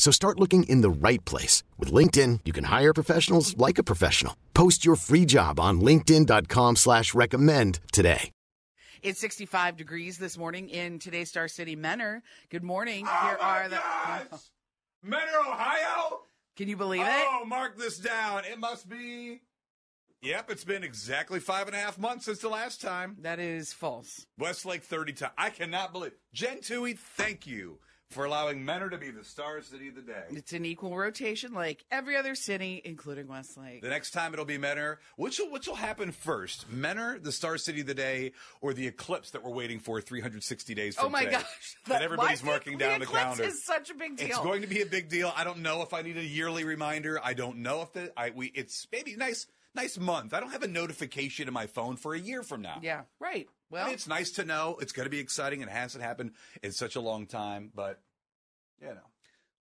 So start looking in the right place. With LinkedIn, you can hire professionals like a professional. Post your free job on linkedin.com slash recommend today. It's 65 degrees this morning in today's Star City Mentor. Good morning. Oh Here my are the. gosh! Mentor, Ohio? Can you believe it? Oh, mark this down. It must be. Yep, it's been exactly five and a half months since the last time. That is false. Westlake 30 times. I cannot believe. Jen Tui, thank you for allowing Mentor to be the star city of the day. It's an equal rotation like every other city, including Westlake. The next time it'll be Mentor. Which will, which will happen first? Mentor, the star city of the day, or the eclipse that we're waiting for 360 days from Oh my today? gosh. That everybody's marking the down the eclipse calendar. is such a big deal. It's going to be a big deal. I don't know if I need a yearly reminder. I don't know if the I we it's maybe nice nice month. I don't have a notification in my phone for a year from now. Yeah, right. I Well, mean, it's nice to know. It's going to be exciting. It hasn't happened in such a long time, but you know.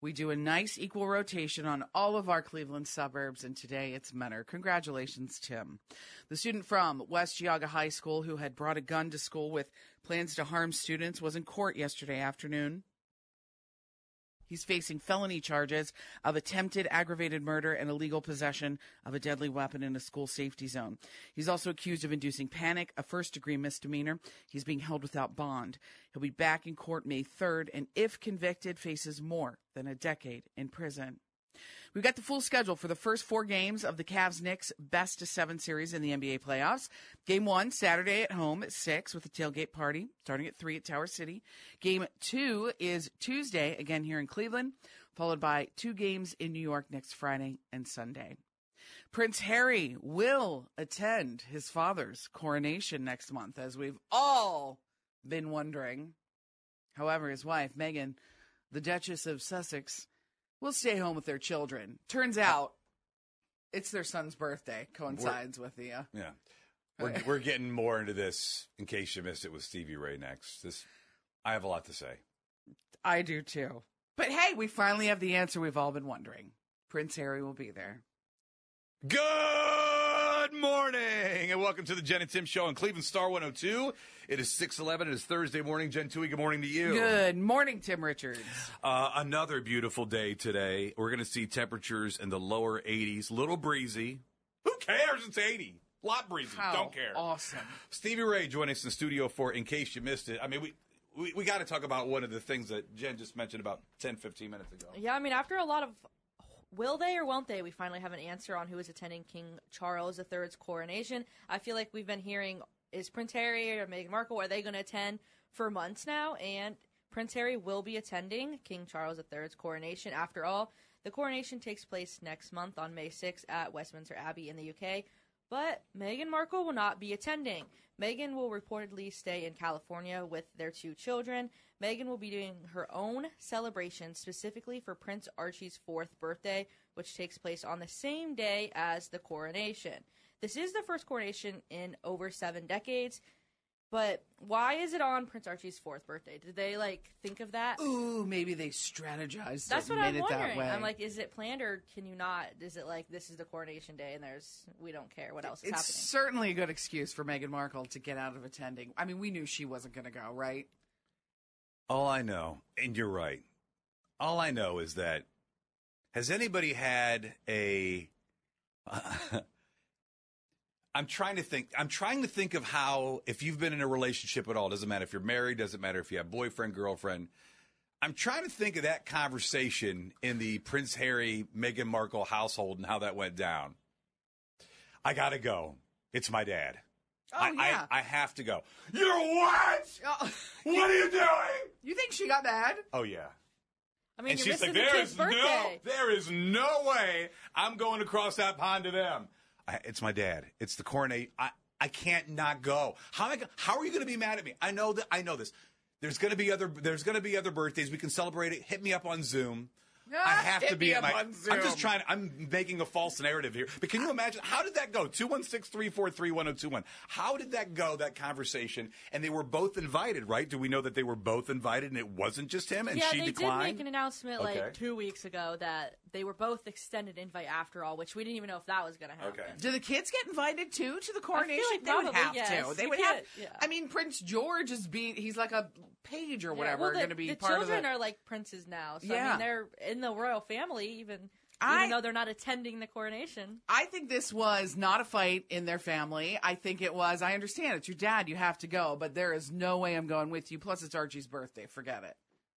we do a nice equal rotation on all of our Cleveland suburbs, and today it's Mentor. Congratulations, Tim. The student from West Geauga High School who had brought a gun to school with plans to harm students was in court yesterday afternoon. He's facing felony charges of attempted aggravated murder and illegal possession of a deadly weapon in a school safety zone. He's also accused of inducing panic, a first degree misdemeanor. He's being held without bond. He'll be back in court May 3rd and, if convicted, faces more than a decade in prison. We've got the full schedule for the first four games of the Cavs Knicks best of seven series in the NBA playoffs. Game one, Saturday at home at six with a tailgate party starting at three at Tower City. Game two is Tuesday, again here in Cleveland, followed by two games in New York next Friday and Sunday. Prince Harry will attend his father's coronation next month, as we've all been wondering. However, his wife, Meghan, the Duchess of Sussex, will stay home with their children. Turns out it's their son's birthday, coincides with the. Uh, Yeah. We're, we're getting more into this in case you missed it with Stevie Ray next. This I have a lot to say. I do too. But hey, we finally have the answer we've all been wondering. Prince Harry will be there. Good morning and welcome to the Jen and Tim show on Cleveland Star 102. It is 611. It is Thursday morning. Jen Tui, good morning to you. Good morning, Tim Richards. Uh, another beautiful day today. We're going to see temperatures in the lower 80s, little breezy. Who cares? It's 80. Lot breezy. How Don't care. Awesome. Stevie Ray joining us in the studio for In Case You Missed It. I mean, we, we, we got to talk about one of the things that Jen just mentioned about 10, 15 minutes ago. Yeah, I mean, after a lot of will they or won't they, we finally have an answer on who is attending King Charles III's coronation. I feel like we've been hearing is Prince Harry or Meghan Markle are they going to attend for months now, and Prince Harry will be attending King Charles III's coronation. After all, the coronation takes place next month on May 6th at Westminster Abbey in the UK. But Meghan Markle will not be attending. Meghan will reportedly stay in California with their two children. Meghan will be doing her own celebration specifically for Prince Archie's fourth birthday, which takes place on the same day as the coronation. This is the first coronation in over seven decades. But why is it on Prince Archie's fourth birthday? Did they like think of that? Ooh, maybe they strategized That's it what and I'm made it that wondering. way. I'm like, is it planned or can you not? Is it like this is the coronation day and there's we don't care what else is it's happening? certainly a good excuse for Meghan Markle to get out of attending. I mean, we knew she wasn't going to go, right? All I know, and you're right, all I know is that has anybody had a. I'm trying to think. I'm trying to think of how, if you've been in a relationship at all, doesn't matter if you're married, doesn't matter if you have boyfriend, girlfriend. I'm trying to think of that conversation in the Prince Harry Meghan Markle household and how that went down. I gotta go. It's my dad. Oh, I, yeah. I, I have to go. You're what? Oh, What are you doing? you think she got mad? Oh yeah. I mean, and you're she's like, missing the "There kid's is no, there is no way I'm going across that pond to them." I, it's my dad. It's the coronation. I, I can't not go. How am I? How are you going to be mad at me? I know that. I know this. There's going to be other. There's going to be other birthdays. We can celebrate it. Hit me up on Zoom. I have to be me at my. on I'm just trying. I'm making a false narrative here. But can you imagine how did that go? Two one six three four three one zero two one. How did that go? That conversation, and they were both invited, right? Do we know that they were both invited, and it wasn't just him, and yeah, she they declined? did make an announcement Okay. like two weeks ago that they were both extended invite after all, which we didn't even know if that was going to happen. Okay. Do the kids get invited too to the coronation? like they would probably, have yes. to. They You would have. yeah. I mean, Prince George is being. He's like a page or Yeah, whatever. well, the, going to be the part children of the. are like princes now, so I Yeah. mean they're in the royal family even. I- even though they're not attending the coronation. I think this was not a fight in their family. I think it was. I understand it's your dad. You have to go, but there is no way I'm going with you. Plus, it's Archie's birthday. Forget it.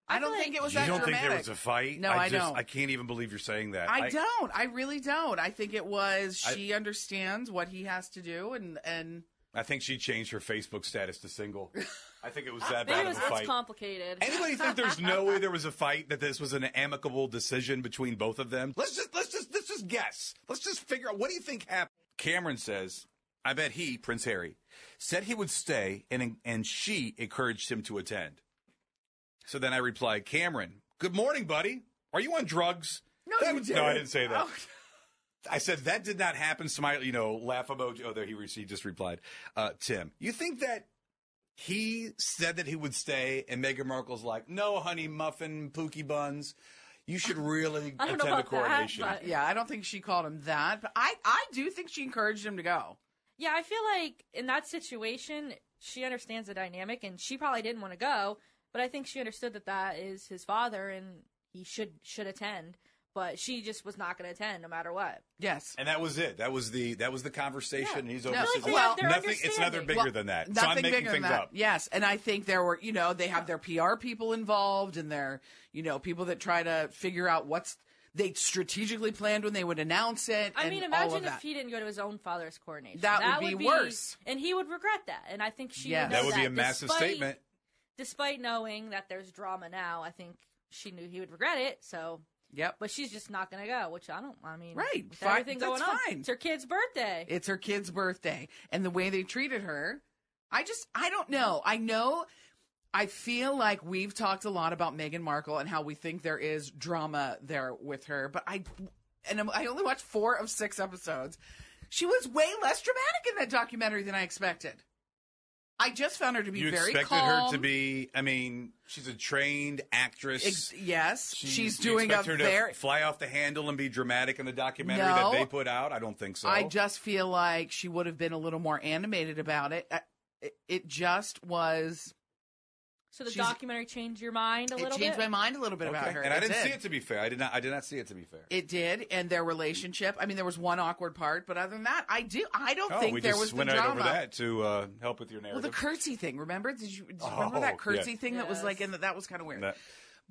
I, I don't feel think it was You that don't dramatic. think there was a fight? No, I just, don't. I can't even believe you're saying that. I, don't. I really don't. I think it was I- she understands what he has to do, and and I think she changed her Facebook status to single. I think it was that bad it of was a it's fight. complicated. Anybody think there's no way there was a fight? That this was an amicable decision between both of them? Let's just let's just let's just guess. Let's just figure out what do you think happened. Cameron says, "I bet he, Prince Harry, said he would stay, and and she encouraged him to attend." So then I replied, "Cameron, good morning, buddy. Are you on drugs?" no, That you didn't. No, I didn't say that. Oh. I said that did not happen. Smile, you know, laugh emoji. Oh, there he, he just replied. Uh, Tim, you think that he said that he would stay, and Meghan Markle's like, "No, honey, muffin, pookie buns. You should really I attend the about that, coronation." but- Yeah, I don't think she called him that, but I I do think she encouraged him to go. Yeah, I feel like in that situation, she understands the dynamic, and she probably didn't want to go, but I think she understood that that is his father, and he should should attend. But she just was not going to attend, no matter what. Yes. And that was it. That was the that was the conversation. Yeah. He's over. I like Well, nothing. It's another understanding. bigger Well, than that. So Nothing I'm making bigger things than that. up. Yes, and I think there were, you know, they have their PR people involved, and their, you know, people that try to figure out what's they strategically planned when they would announce it. I and mean, all imagine of if he didn't go to his own father's coronation. That would be worse. and he would regret that. And I think she Yes. would That would be a massive despite- statement. Despite knowing that there's drama now, I think she knew he would regret it. So, Yep. but she's just not going to go, which I don't. I mean, Right. with Fine. everything That's going on, fine. it's her kid's birthday. It's her kid's birthday, and the way they treated her, I just, I don't know. I know. I feel like we've talked a lot about Meghan Markle and how we think there is drama there with her, but I, and I only watched four of six episodes. She was way less dramatic in that documentary than I expected. I just found her to be You very expected calm. her to be. I mean, she's a trained actress. Ex- yes, She- she's doing a expect her to very. fly off the handle and be dramatic in the documentary No. that they put out. I don't think so. I just feel like she would have been a little more animated about It, it just was. So the She's- documentary changed your mind a little. It little changed bit. my mind a little bit about her. and I didn't see it to be fair. I did not. I did not see it to be fair. It did, and their relationship. I mean, there was one awkward part, but other than that, I do. I don't oh, think we there just was the went right drama. over that to uh, help with your Well, narrative. the curtsy thing. Remember? Did you, did you Oh, remember that yeah. curtsy thing that was Yes. like? In the, that was kind of weird. That-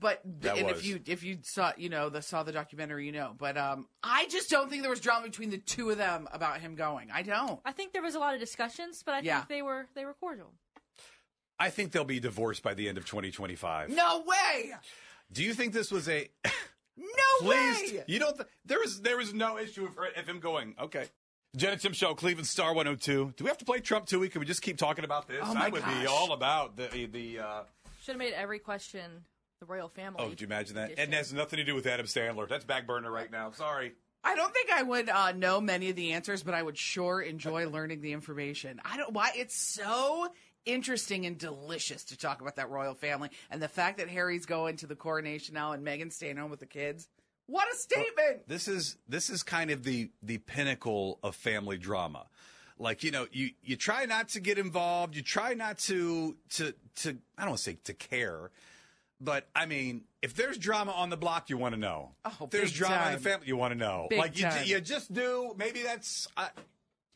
but That and was. if you if you saw you know the saw the documentary, you know. But um, I just don't think there was drama between the two of them about him going. I don't. I think there was a lot of discussions, but I Yeah. think they were they were cordial. I think they'll be divorced by the end of 2025. No way. Do you think this was a? No Please, way. you don't. Th- there is there is no issue of, her, of him going. Okay. Jen and Tim Show, Cleveland Star 102. Do we have to play Trump too? week? Can we just keep talking about this? Oh, my I would be all about the the. Uh, Should have made every question the royal family. oh, do you imagine that? edition. And it has nothing to do with Adam Sandler. That's back burner right now. Sorry. I don't think I would uh, know many of the answers, but I would sure enjoy learning the information. I don't why it's so interesting and delicious to talk about that royal family and the fact that Harry's going to the coronation now and Meghan's staying home with the kids. What a statement! This is this is kind of the the pinnacle of family drama. Like you know, you you try not to get involved. You try not to to to I don't want to say to care, but I mean, if there's drama on the block, you want to know. Oh, if there's drama in the family, you want to know. Big like you, time. you just do. Maybe that's uh,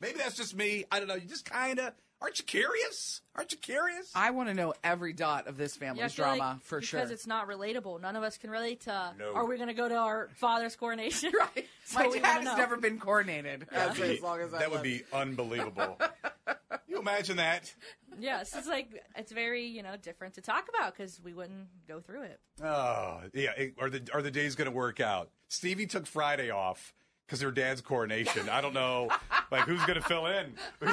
maybe that's just me. I don't know. You just kind of Aren't you curious? Aren't you curious? I want to know every dot of this Yeah, I family's like drama for because sure. Because it's not relatable. None of us can relate to. No. Are we going to go to our father's coronation? Right. So My dad has never been coordinated as, That'd be- as long as I that would be unbelievable. you imagine that? Yes, it's like it's very you know different to talk about because we wouldn't go through it. Oh, yeah. Are the are the days going to work out? Stevie took Friday off because her dad's coronation. I don't know, like who's going to fill in.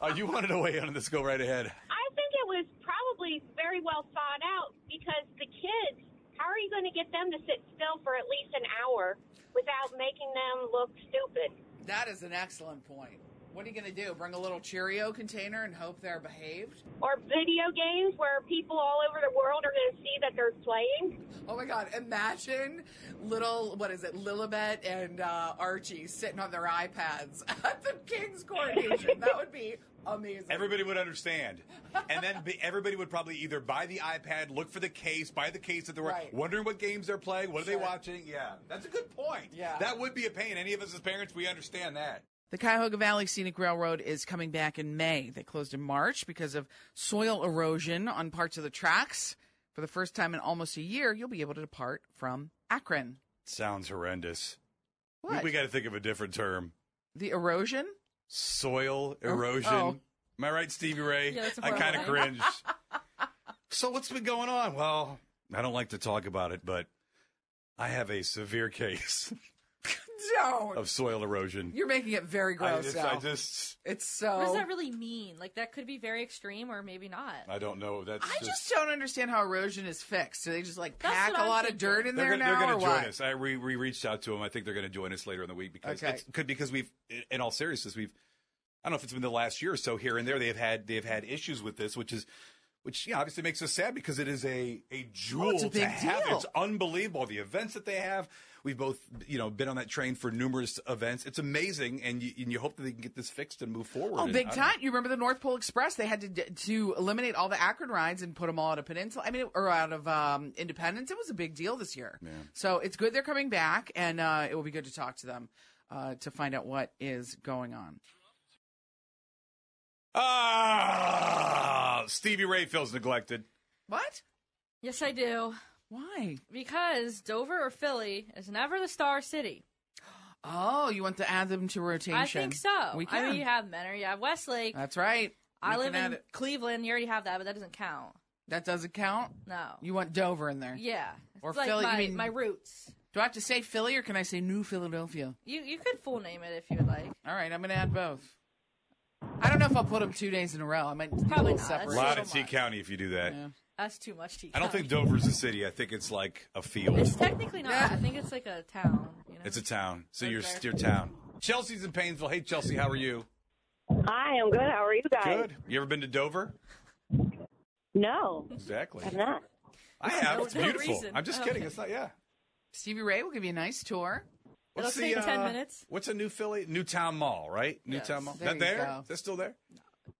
uh, you wanted to weigh in on this? Go right ahead. I think it was probably very well thought out because the kids, how are you going to get them to sit still for at least an hour without making them look stupid? That is an excellent point. What are you going to do? Bring a little Cheerio container and hope they're behaved? Or video games where people all over the world are going to see that they're playing? Oh my God! Imagine little what is it, Lilibet and uh, Archie sitting on their iPads at the king's coronation. that would be amazing. Everybody would understand, and then be, everybody would probably either buy the iPad, look for the case, buy the case that they're Right. wondering what games they're playing, what are Sure. they watching. Yeah, that's a good point. Yeah. that would be a pain. Any of us as parents, we understand that. The Cuyahoga Valley Scenic Railroad is coming back in May. They closed in March because of soil erosion on parts of the tracks. For the first time in almost a year, you'll be able to depart from Akron. Sounds horrendous. We- What? We, got to think of a different term. the erosion? Soil oh, oh. erosion. oh. Am I right, Stevie Ray? Yeah, that's a I kind of horrible cringed. so what's been going on? Well, I don't like to talk about it, but I have a severe case Don't. of soil erosion. You're making it very I gross just, now. I just, it's so. What does that really mean? Like that could be very extreme or maybe not. I don't know. That's I just don't understand how erosion is fixed. Do they just like That's pack what a I'm lot of thinking. dirt in They're there gonna, now, they're or gonna join what? us. I we, we reached out to them. I think they're going to join us later in the week because Okay. it's could because we've in all seriousness we've I don't know if it's been the last year or so here and there they've had they've had issues with this, which is which yeah obviously makes us sad because it is a a jewel Oh, it's a big to have. deal. It's unbelievable the events that they have. We've both you know been on that train for numerous events. It's amazing, and you, and you hope that they can get this fixed and move forward. Oh, And big I don't- time! You remember the North Pole Express? They had to to eliminate all the Akron rides and put them all out of Peninsula. I mean, or out of um, Independence. It was a big deal this year. So it's good they're coming back, and uh, it will be good to talk to them uh, to find out what is going on. Ah, Stevie Ray feels neglected. What? Yes, I do. Why? Because Dover or Philly is never the star city. Oh, you want to add them to rotation? I think so. We I can. mean, you have Mentor, you have Westlake. That's right. I We live in. Cleveland. You already have that, but that doesn't count. That doesn't count. No. You want Dover in there? yeah. Or it's Philly, you My, mean- my roots. Do I have to say Philly or can I say New Philadelphia? You you could full name it if you would like. All right, I'm going to add both. I don't know if I'll put them two days in a row. I might Probably not. separate. A lot of T. County if you do that. Yeah. That's too much to I don't think Dover's a city. I think it's like a field. It's technically not. Yeah. I think it's like a town. You know? It's a town. So Right you're your town. Chelsea's in Painesville. Hey Chelsea, how are you? Hi, I'm good. How are you guys? Good. You ever been to Dover? No, Exactly. I'm not. I have. No- It's no beautiful. reason. I'm just Oh, kidding. okay. It's not. Yeah. Stevie Ray will give you a nice tour. It'll take 10 uh, minutes. What's a new Philly? New Towne Mall, right? Yes. New Towne Mall. There that you there? go. That's still there.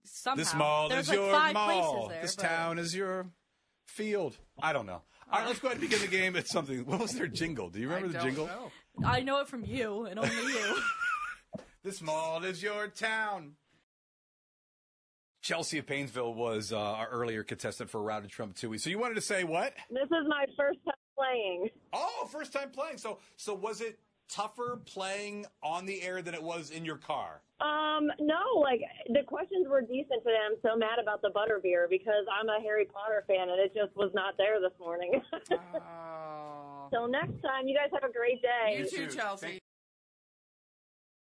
Somehow. This mall There's is like your five mall. Places there, this but- town is your field. I don't know. All right, let's go ahead and begin the game. It's something. What was their jingle? Do you remember I the don't jingle? know. I know it from you and only you. This mall is your town. Chelsea of Painesville was uh, our earlier contestant for Routed Trump Tui. So you wanted to say what? This is my first time playing. Oh, first time playing. So so was it tougher playing on the air than it was in your car? Um, no, like the questions were decent today. I'm so mad about the butterbeer because I'm a Harry Potter fan and it just was not there this morning. Oh. so next time, you guys have a great day. You too, too. Chelsea. Thank-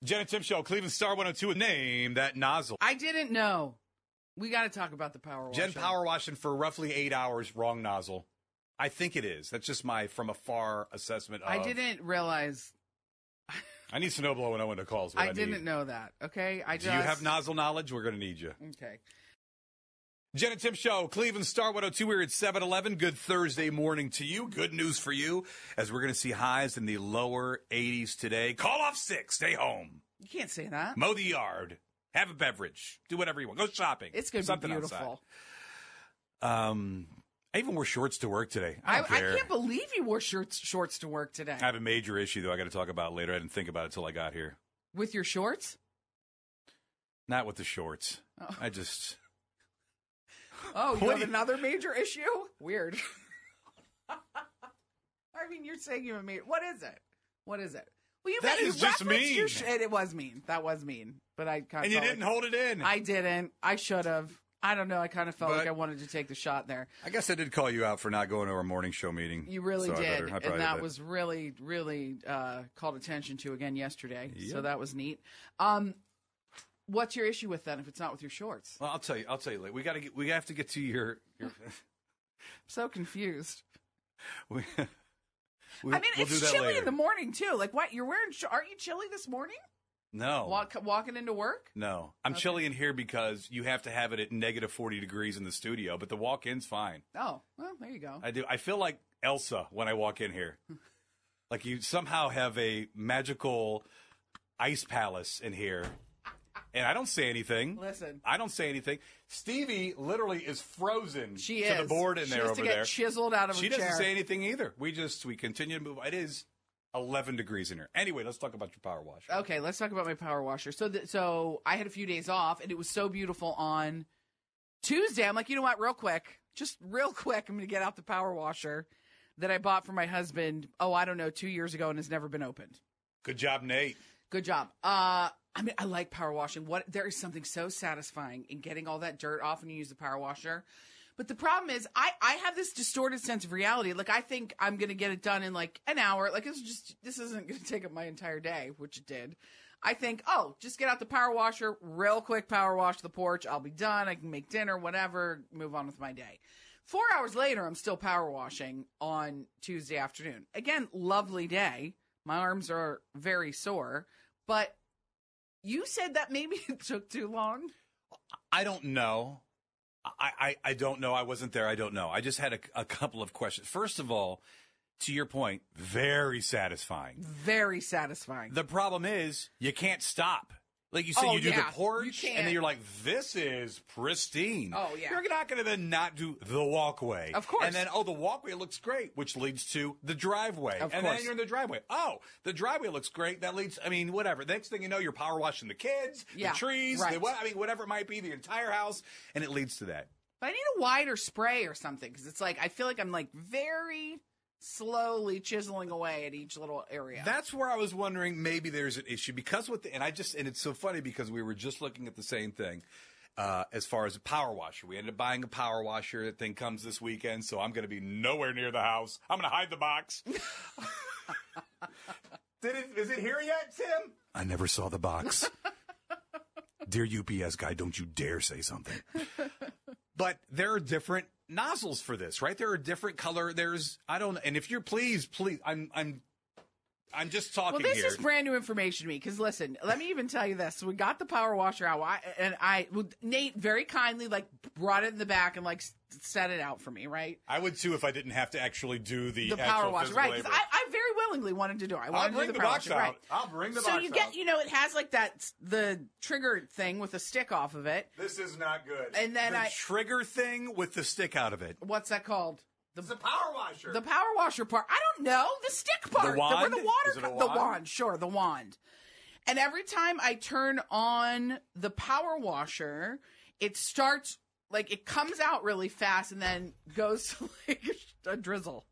Jen and Tim Show, Cleveland Star 102 with name that nozzle. I didn't know. We got to talk about the power wash. Jen power washing for roughly eight hours, wrong nozzle. I think it is. That's just my from afar assessment. Of, I didn't realize. I need Snow Blow when I went to calls. I, I didn't need. know that. Okay, I Do just. you have nozzle knowledge? We're going to need you. Okay. Jen and Tim Show, Cleveland Star 102. We're at 7 Eleven. Good Thursday morning to you. Good news for you as we're going to see highs in the lower 80s today. Call off sick. Stay home. You can't say that. Mow the yard. Have a beverage. Do whatever you want. Go shopping. It's going to be Something beautiful. outside. Um, I even wore shorts to work today. I, I, I can't believe you wore shorts shorts to work today. I have a major issue though. I got to talk about later. I didn't think about it till I got here. With your shorts? Not with the shorts. Oh. I just. Oh, you have you- another major issue? Weird. I mean, you're saying you have a major. What is it? What is it? Well, you That you just referenced your mean. sh- it, it was mean. That was mean. But I kind of And you didn't hold it in. I didn't. I should have. I don't know. I kind of felt like I wanted to take the shot there. I guess I did call you out for not going to our morning show meeting. You really So I did, better- I and that did. was really, really uh, called attention to again yesterday. So that was neat. Um, what's your issue with that If it's not with your shorts, Well, I'll tell you. I'll tell you later. We got to get. We have to get to your. your I'm so confused. we, we, I mean, we'll it's chilly later. in the morning too. Like, what? You're wearing? Aren't you chilly this morning? No. Walk, walking into work? No, I'm Okay. chilly in here because you have to have it at negative 40 degrees in the studio, but the walk-in's fine. Oh, well, there you go. I do. I feel like Elsa when I walk in here. like you somehow have a magical ice palace in here, and I don't say anything. Listen, I don't say anything. Stevie literally is frozen she is to the board in she there has over to get there. chiseled out of She doesn't chair. say anything either. We just we continue to move. It is 11 degrees in here. Anyway, let's talk about your power washer. Okay, let's talk about my power washer. So, th- so I had a few days off, and it was so beautiful on Tuesday. I'm like, you know what? Real quick, just real quick, I'm going to get out the power washer that I bought for my husband. Oh, I don't know, two years ago, and has never been opened. Good job, Nate. Good job. Uh, I mean, I like power washing. What there is something so satisfying in getting all that dirt off when you use the power washer. But the problem is, I I have this distorted sense of reality. Like I think I'm gonna get it done in like an hour. Like it's just this isn't gonna take up my entire day, which it did. I think, oh, just get out the power washer, real quick power wash the porch. I'll be done. I can make dinner, whatever, move on with my day. Four hours later, I'm still power washing on Tuesday afternoon. Again, lovely day. My arms are very sore, but you said that maybe it took too long. I don't know. I, I, I don't know. I wasn't there. I don't know. I just had a, a couple of questions. First of all, to your point, very satisfying. Very satisfying. The problem is you can't stop. Like you said, Oh, you do yeah. the porch, and then you're like, "This is pristine." Oh, yeah. You're not going to then not do the walkway, Of course. And then, oh, the walkway looks great, which leads to the driveway, Of and course. then you're in the driveway. Oh, the driveway looks great. That leads. I mean, whatever. Next thing you know, you're power washing the kids, Yeah, the trees, right. the? I mean, whatever it might be, the entire house, and it leads to that. But I need a wider spray or something because it's like I feel like I'm like very slowly chiseling away at each little area. That's where I was wondering maybe there's an issue because with the, and I just and it's so funny because we were just looking at the same thing uh, as far as a power washer. We ended up buying a power washer. That thing comes this weekend, so I'm going to be nowhere near the house. I'm going to hide the box. Did it? Is it here yet, Tim? I never saw the box. Dear UPS guy, don't you dare say something. But there are different nozzles for this, right? There are different color. There's I don't and if you're please, please I'm I'm I'm just talking well, this here. is brand new information to me because listen, let me even tell you this: we got the power washer out, I, and I well, Nate very kindly like brought it in the back and like set it out for me, right? I would too if I didn't have to actually do the, The power washer, right? Because. I, I very willingly wanted to do. it. I wanted I'll to bring do the, the, box washer, out. right? I'll bring the so box you get, out. you know, it has like that the trigger thing with the stick off of it. This is not good. And then the I- trigger thing with the stick out of it. What's that called? The It's a power washer. The power washer part. I don't know. The stick part. The wand? Where the water Is it a co- The wand? wand, sure, the wand. And every time I turn on the power washer, it starts like it comes out really fast and then goes to like a drizzle.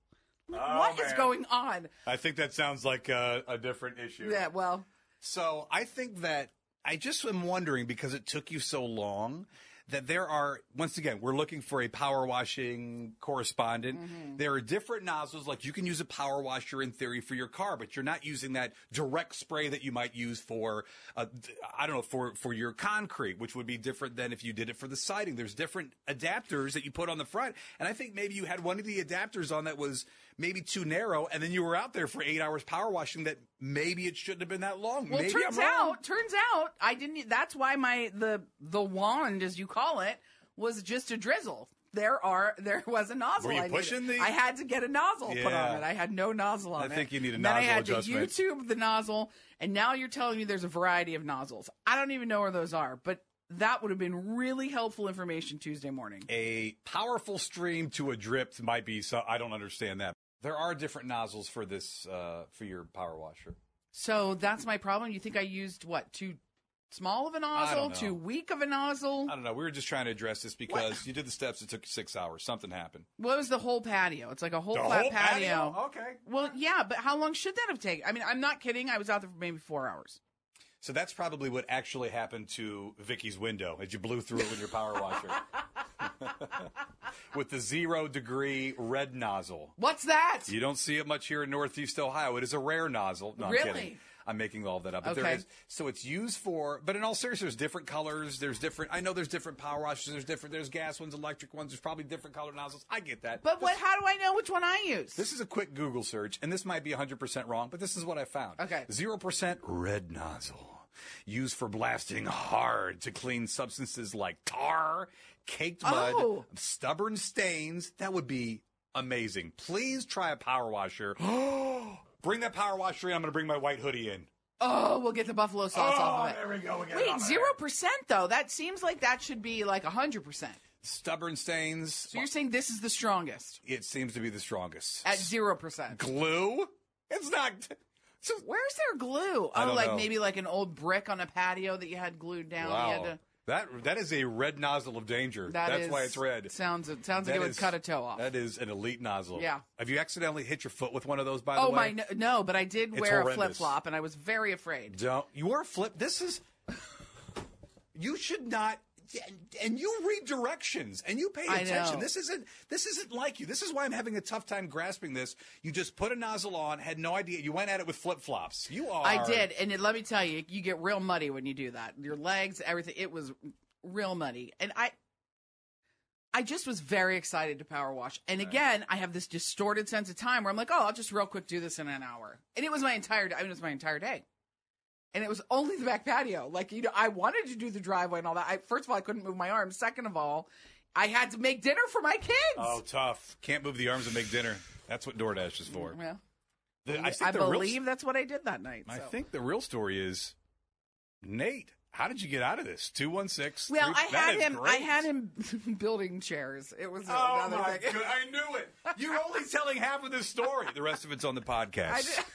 Like, Oh, what is man. going on? I think that sounds like a, a different issue. Yeah, well, So I think that I just am wondering because it took you so long that there are once again we're looking for a power washing correspondent. Mm-hmm. There are different nozzles like you can use a power washer in theory for your car, but you're not using that direct spray that you might use for uh, I don't know for for your concrete, which would be different than if you did it for the siding. There's different adapters that you put on the front, and I think maybe you had one of the adapters on that was maybe too narrow, and then you were out there for eight hours power washing that maybe it shouldn't have been that long. well, maybe turns out, turns out, I didn't. That's why my the the wand, as you call it, was just a drizzle. There are there was a nozzle. Were you I needed. pushing the- I had to get a nozzle put on it. I had no nozzle on I it. I think you need a And then I had adjustment. to YouTube the nozzle, and now you're telling me there's a variety of nozzles. I don't even know where those are, but that would have been really helpful information Tuesday morning. a powerful stream to a drip might be so I don't understand that. There are different nozzles for this uh, for your power washer. So that's my problem. You think I used what too small of a nozzle, too weak of a nozzle? I don't know. We were just trying to address this because you did the steps. It took six hours. Something happened. What was the whole patio? It's like a whole The flat whole patio. patio? Okay. Well, yeah, but how long should that have taken? I mean, I'm not kidding. I was out there for maybe four hours. So that's probably what actually happened to Vicky's window as you blew through it with your power washer. with the zero degree red nozzle. What's that? You don't see it much here in Northeast Ohio. It is a rare nozzle. No, I'm Really? kidding. I'm making all that up. But Okay. is so it's used for but in all seriousness, there's different colors, there's different I know there's different power washers, there's different there's gas ones, electric ones, there's probably different color nozzles. I get that. But what? How do I know which one I use? This is a quick Google search, and this might be 100% wrong, but this is what I found. Okay. 0% red nozzle. Used for blasting hard to clean substances like tar, caked oh. mud, Oh. stubborn stains. That would be amazing. Please try a power washer. bring that power washer in. I'm going to bring my white hoodie in. oh, we'll get the buffalo sauce off of oh, it. there we go. We Wait, zero percent though. That seems like that should be like hundred percent. Stubborn stains. So you're saying this is the strongest it seems to be the strongest. at zero percent? glue? It's not. So, Where's their glue? Oh, like know. maybe like an old brick on a patio that you had glued down. You wow. had to- That that is a red nozzle of danger. That That's why it's red. Sounds it sounds like it would cut a toe off. That is an elite nozzle. Yeah. Have you accidentally hit your foot with one of those? By the way? oh my no, no, but I did It's wear a flip flop and I was very afraid. Don't you are flip? This is. You should not. And you read directions and you pay attention. This isn't. This isn't like you. This is why I'm having a tough time grasping this. You just put a nozzle on, had no idea. You went at it with flip flops. You are. I did, and it, let me tell you, you get real muddy when you do that. Your legs, everything. It was real muddy, and I, I just was very excited to power wash. And again, I have this distorted sense of time where I'm like, oh, I'll just real quick do this in an hour, and it was my entire. I mean, it was my entire day. And it was only the back patio. Like, you know, I wanted to do the driveway and all that. I, first of all, I couldn't move my arms. Second of all, I had to make dinner for my kids. Oh, tough. Can't move the arms and make dinner. That's what DoorDash is for. well, The- I, think the real- believe that's what I did that night. I so. think the real story is Nate. How did you get out of this? Two one six. Well, I had him. I had him building chairs. It was Oh another my thing. god! I knew it. You're only telling half of this story. The rest of it's on the podcast. Did-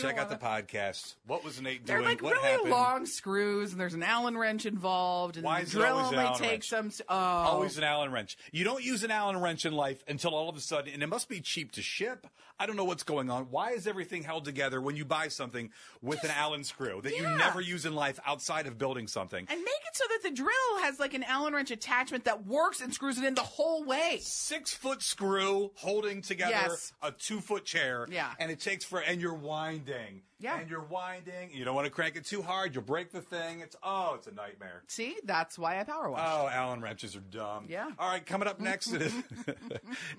Check out the podcast. What was Nate They're doing? like what really happened? long screws, and there's an Allen wrench involved, and Why the is it drill always an Allen takes wrench? some. Oh, Always an Allen wrench. You don't use an Allen wrench in life until all of a sudden, and it must be cheap to ship. I don't know what's going on. Why is everything held together when you buy something with an Allen screw that you never use in life outside of building something? and make it so that the drill has like an Allen wrench attachment that works and screws it in the whole way. six foot screw holding together Yes. a two foot chair. Yeah. And it takes for, and you're winding. Yeah. And you're winding. You don't want to crank it too hard. You'll break the thing. It's, oh, it's a nightmare. See, that's why I power wash. Oh, Allen wrenches are dumb. Yeah. All right, coming up next it is, it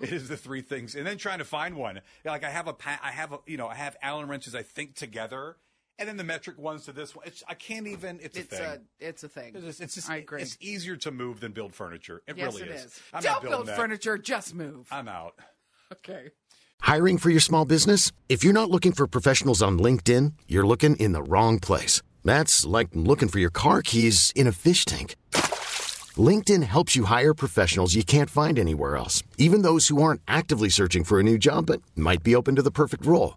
is the three things, and then trying to find one. Like I have a, pa- I have a, you know, I have Allen wrenches I think together, and then the metric ones to this one. It's, I can't even. It's, it's a thing. a it's a thing. it's just, it's just I agree. It's easier to move than build furniture. It yes, really it is. is. I'm Don't not building build that. furniture, just move. I'm out. okay. Hiring for your small business? If you're not looking for professionals on LinkedIn, you're looking in the wrong place. That's like looking for your car keys in a fish tank. LinkedIn helps you hire professionals you can't find anywhere else, even those who aren't actively searching for a new job but might be open to the perfect role.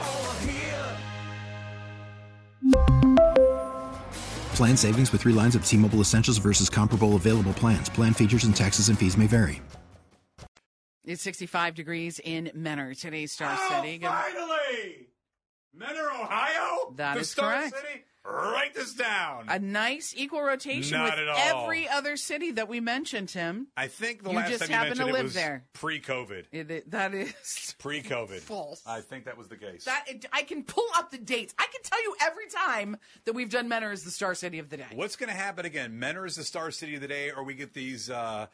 Plan savings with three lines of T Mobile Essentials versus comparable available plans. Plan features and taxes and fees may vary. It's 65 degrees in Mentor, today's Star oh, City. Good- finally! Mentor, Ohio? That the is Star correct. City? Write this down. A nice equal rotation Not with at all. every other city that we mentioned, Tim. I think the You last just time you happen to mentioned it live was there. pre-COVID. It, it- that is Pre-COVID. False. I think that was the case. that. I can pull up the dates. I can tell you every time that we've done Mentor as the Star City of the day. What's going to happen again? Mentor is the Star City of the day, or we get these uh,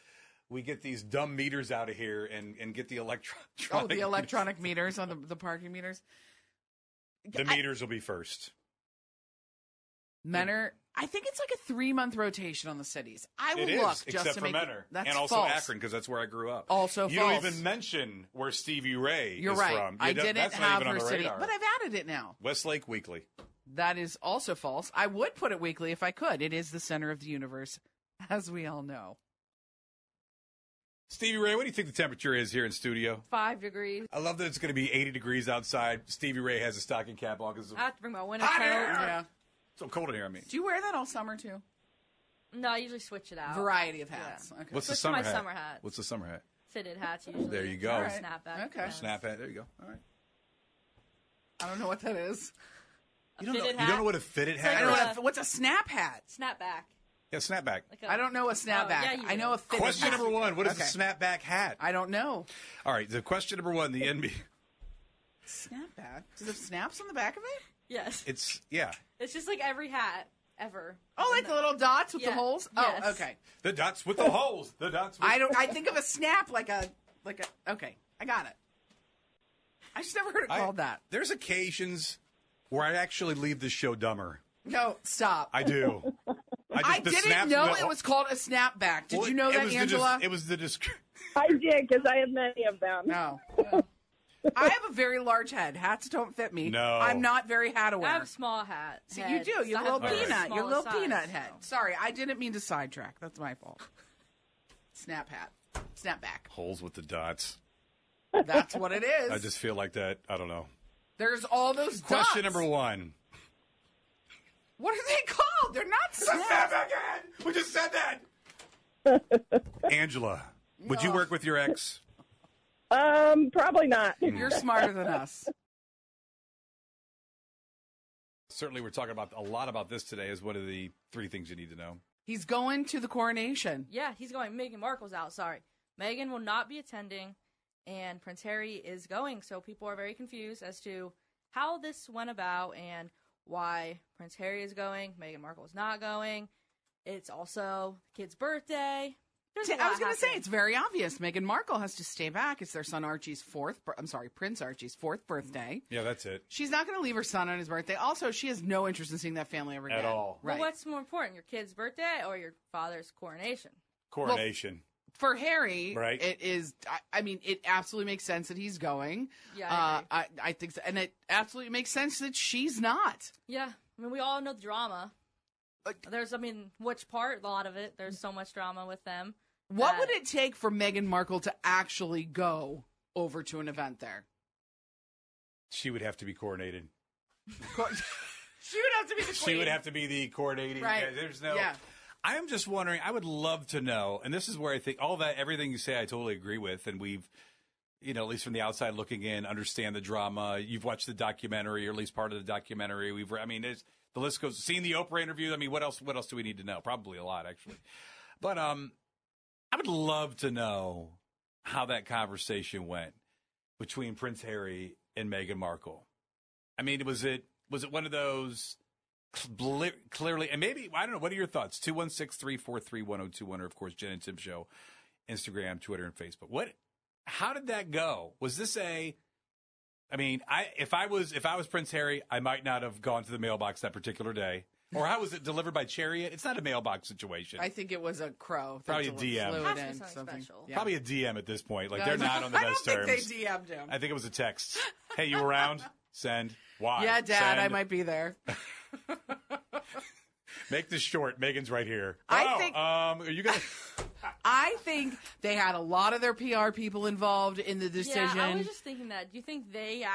we get these dumb meters out of here and, and get the electron. Oh, the electronic meters on the, the parking meters. The I- meters will be first. Mentor, I think it's like a three month rotation on the cities. I will It is, look just except to for make Mentor, That's and also false. Akron because that's where I grew up. Also you false. don't even mention where Stevie Ray You're is right. from. I You don't- didn't that's not have even on her the city, radar. but I've added it now. Westlake Weekly. That is also false. I would put it weekly if I could. It is the center of the universe, as we all know. Stevie Ray, what do you think the temperature is here in studio? Five degrees. I love that it's going to be 80 degrees outside. Stevie Ray has a stocking cap on because I have to bring my winter coat. Yeah. It's so cold in here. I mean, Do you wear that all summer too? No, I usually switch it out. Variety of hats. Okay. what's the Switch to summer my hat? summer hat. What's the summer hat? Fitted hats usually. There you go. All right. Snapback. Okay. Yeah. Snap hat. There you go. All right. I don't know what that is. A You don't, know, fitted you hat. don't know what a fitted It's hat like I don't is? know what a, what's a snap hat. Snapback. Yeah, snapback. Like a- I don't know a snapback. Oh, yeah, you I do. know a fitted hat. Question hat. number one: What is Okay. a snapback hat? I don't know. All right, the question number one: The NBA. Snapback? Does it have snaps on the back of it? Yes. It's yeah. It's just like every hat ever. Oh, like the little dots with the Yeah. holes. Oh, yes. Oh, okay. The dots with the holes. The dots. With... I don't. I think of a snap like a like a. Okay, I got it. I just never heard it I- called that. There's occasions where I actually leave the show dumber. No, stop. I do. I, I the didn't snaps know the- it was called a snapback. Did Well, you know it that, was the Angela? dis- it was the disc- I did because I have many of them. no. I have a very large head. Hats don't fit me. No. I'm not very hat aware. I aware. have small hat. See, you do. You I little have very peanut. small Your little size, peanut so. head. Sorry, I didn't mean to sidetrack. That's my fault. Snap hat. Snap back. holes with the dots. That's what it is. I just feel like that. I don't know. There's all those Question dots. number one. What are they called? They're not snaps. Snapback hat. We just said that. Angela, would you work with your ex? Um, probably not. You're smarter than us. Certainly, we're talking about a lot about this today. Is one of the three things you need to know. He's going to the coronation. Yeah, he's going. Meghan Markle's out. Sorry, Meghan will not be attending, and Prince Harry is going. So people are very confused as to how this went about and why Prince Harry is going. Meghan Markle is not going. It's also the kid's birthday. There's a I was going to say it's very obvious. Meghan Markle has to stay back. It's their son Archie's fourth. bir- I'm sorry, Prince Archie's fourth birthday. Yeah, that's it. She's not going to leave her son on his birthday. Also, she has no interest in seeing that family ever again At again. all. Well, what's more important, your kid's birthday or your father's coronation? Coronation. For Harry, Right. it is. I, I mean, it absolutely makes sense that he's going. Yeah, I agree. uh, I, I think, so. and it absolutely makes sense that she's not. Yeah, I mean we all know the drama. There's, I mean, which part? A lot of it. There's so much drama with them. What that- would it take for Meghan Markle to actually go over to an event there? she would have to be coronated. Co- she would have to be the queen. She would have to be the coordinating. Right. yeah, there's no. Yeah. I'm just wondering. I would love to know, and this is where I think all that everything you say, I totally agree with, and we've, you know, at least from the outside looking in, understand the drama. You've watched the documentary, or at least part of the documentary. We've, I mean, it's, the list goes. Seen the Oprah interview. I mean, what else? What else do we need to know? Probably a lot, actually. But um, I would love to know how that conversation went between Prince Harry and Meghan Markle. I mean, was it was it one of those cl- clearly? And maybe I don't know. What are your thoughts? 216-343-1021 or of course Jen and Tim Show, Instagram, Twitter, and Facebook. What? How did that go? Was this a? I mean, I if I was if I was Prince Harry, I might not have gone to the mailbox that particular day. Or how was it delivered by chariot? It's not a mailbox situation. I think it was a crow. Probably a DM. flew it in, something something. special. Yeah. Probably a DM at this point. Like No, they're not on the I best don't terms. think they DM'd him. I think it was a text. Hey, you around? Send. Why? yeah, Dad, I Send. might be there. Make this short. Meghan's right here. I oh, think- Um, are you gonna? I think they had a lot of their PR people involved in the decision. Yeah, I was just thinking that. Do you think they, uh,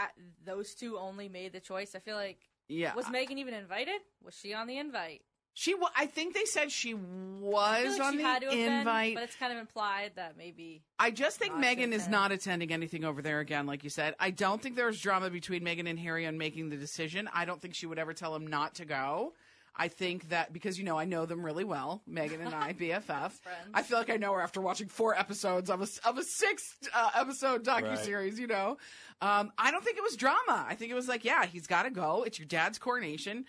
those two, only made the choice? I feel like Yeah. was Meghan even invited? Was she on the invite? She, wa- I think they said she was like on she the had to have been, invite. but it's kind of implied that maybe. I just think Meghan is not attending anything over there again, like you said. I don't think there's drama between Meghan and Harry on making the decision. I don't think she would ever tell him not to go. I think that because you know I know them really well, Meghan and I, BFF. friends. I feel like I know her after watching four episodes of a of a six uh, episode docu series. You know, um, I don't think it was drama. I think it was like, yeah, he's got to go. It's your dad's coronation.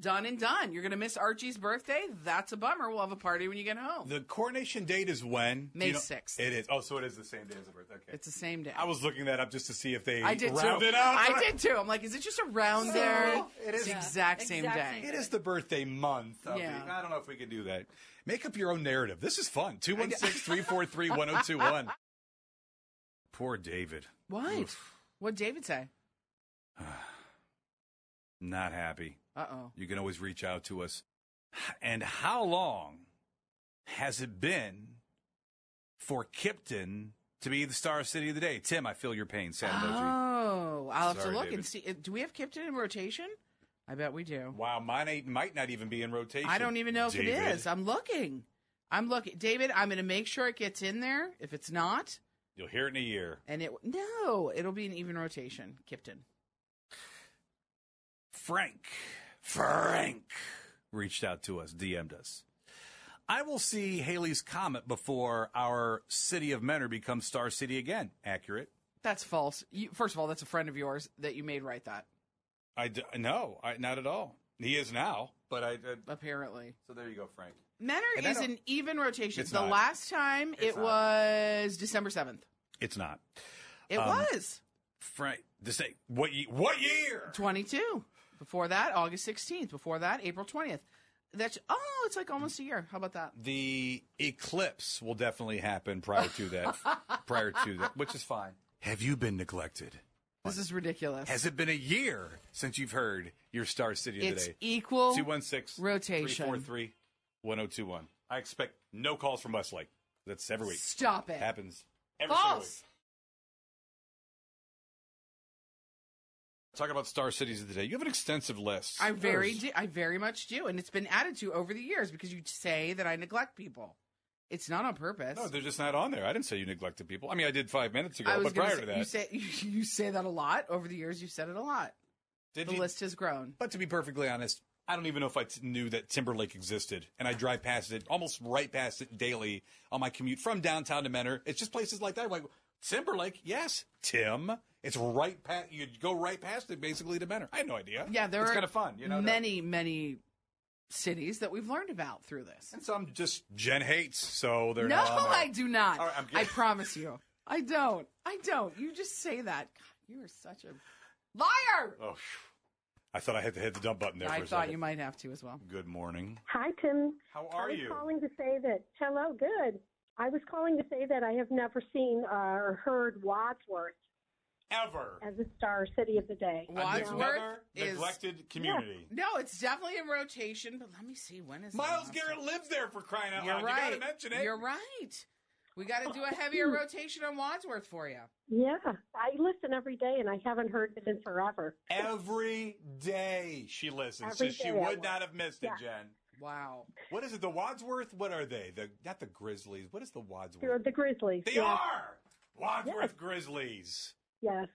Done and done. You're gonna miss Archie's birthday. That's a bummer. We'll have a party when you get home. The coronation date is when? May you know- 6th. It is. Oh, so it is the same day as the birthday. Okay. It's the same day. I was looking that up just to see if they I did round too. it out. I did too. I'm like, is it just around there? it It's the Yeah. exact same Exact day. same It is the birthday month. of Yeah. the- I don't know if we can do that. Make up your own narrative. This is fun. 216 343 1021. Poor David. What? Oof. What David say? Not happy. Uh oh. You can always reach out to us. And how long has it been for Kipton to be the star city of the day? Tim, I feel your pain. Sad emoji. Oh, I'll have Sorry, to look David. and see. Do we have Kipton in rotation? I bet we do. Wow, mine ain't, might not even be in rotation. I don't even know if it is. I'm looking. I'm looking. David, I'm going to make sure it gets in there. If it's not, You'll hear it in a year. and it no, it'll be an even rotation. Kipton. Frank, Frank reached out to us, DM'd us. I will see Halley's Comet before our city of Mentor becomes Star City again. Accurate. That's false. You, first of all, that's a friend of yours that you made write that. I d- no, I, not at all. He is now, but I. I Apparently, so there you go, Frank. Mentor And I is don't- an even rotation. It's the not. last time It's it not. was December seventh. It's not It Um, was Frank. This say what? Ye- what year? 22. Before that, August 16th. Before that, April 20th. That's oh, it's like almost a year. How about that? The eclipse will definitely happen prior to that. prior to that, which is fine. Have you been neglected? This is ridiculous. Has it been a year since you've heard your Star City of it's the day? equal 216 rotation. 343 1021. I expect no calls from Westlake. That's every week. Stop it. Happens every single week. False. Talk about Star Cities of the day. You have an extensive list. I very do, I very much do, and it's been added to over the years because you say that I neglect people. It's not on purpose. No, they're just not on there. I didn't say you neglected people. I mean, I did five minutes ago, I was but prior say, to that, you say you say that a lot over the years. You've said it a lot. did The you? list has grown. But to be perfectly honest, I don't even know if I t- knew that Timberlake existed, and I drive past it, almost right past it daily on my commute from downtown to Mentor. It's just places like that. I'm like Timberlake, yes, Tim. It's right past. You go right past it, basically to Mentor. I had no idea. Yeah, there it's are kind of fun, you know. to- many many cities that we've learned about through this. and some just Jen hates, so they're No, not on. I do not. All right, I'm I promise you, I don't. I don't. You just say that. God, you are such a liar. Oh, phew. I thought I had to hit the dump button there. I for a thought second. you might have to as well. Good morning. Hi, Tim. How are you? I are was you? calling to say that, hello, good. I was calling to say that I have never seen uh, or heard Wadsworth Ever. as a star city of the day. A Wadsworth never is neglected community. no, it's definitely in rotation. But let me see when is it Myles Garrett lives there for crying out You're loud. right. You gotta mention it. You're right. We got to do a heavier rotation on Wadsworth for you. Yeah, I listen every day and I haven't heard it in forever. Every day she listens, Every so she day I would not have missed it, Yeah. Jen. Wow. What is it? The Wadsworth? What are they? The not the Grizzlies. What is the You're Wadsworth? the Grizzlies. They yes. are Wadsworth Yes. Grizzlies. Yes.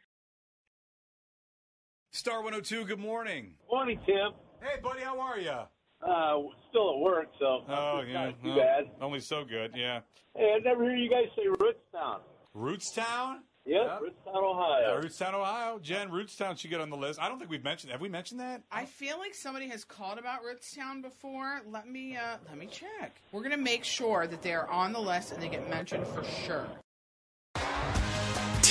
Star 102. Good morning. Morning, Tim. Hey, buddy. How are you? Uh, still at work, so Oh, it's yeah. not too no, bad. Only so good. Yeah. Hey, I never hear you guys say Rootstown. Rootstown. Yep, Yep. Rootstown, Ohio. Rootstown, Ohio. Jen, Rootstown should get on the list. I don't think we've mentioned. Have we mentioned that? I feel like somebody has called about Rootstown before. Let me uh let me check. We're gonna make sure that they are on the list and they get mentioned for sure.